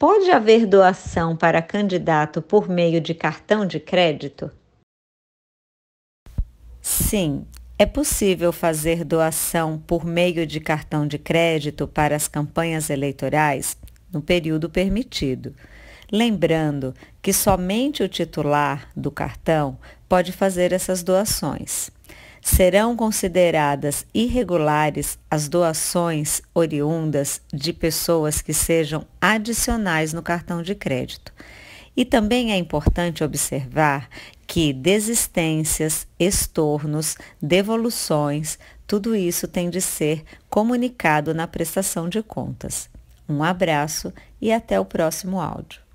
Pode haver doação para candidato por meio de cartão de crédito? Sim, é possível fazer doação por meio de cartão de crédito para as campanhas eleitorais no período permitido. Lembrando que somente o titular do cartão pode fazer essas doações. Serão consideradas irregulares as doações oriundas de pessoas que sejam adicionais no cartão de crédito. E também é importante observar que desistências, estornos, devoluções, tudo isso tem de ser comunicado na prestação de contas. Um abraço e até o próximo áudio.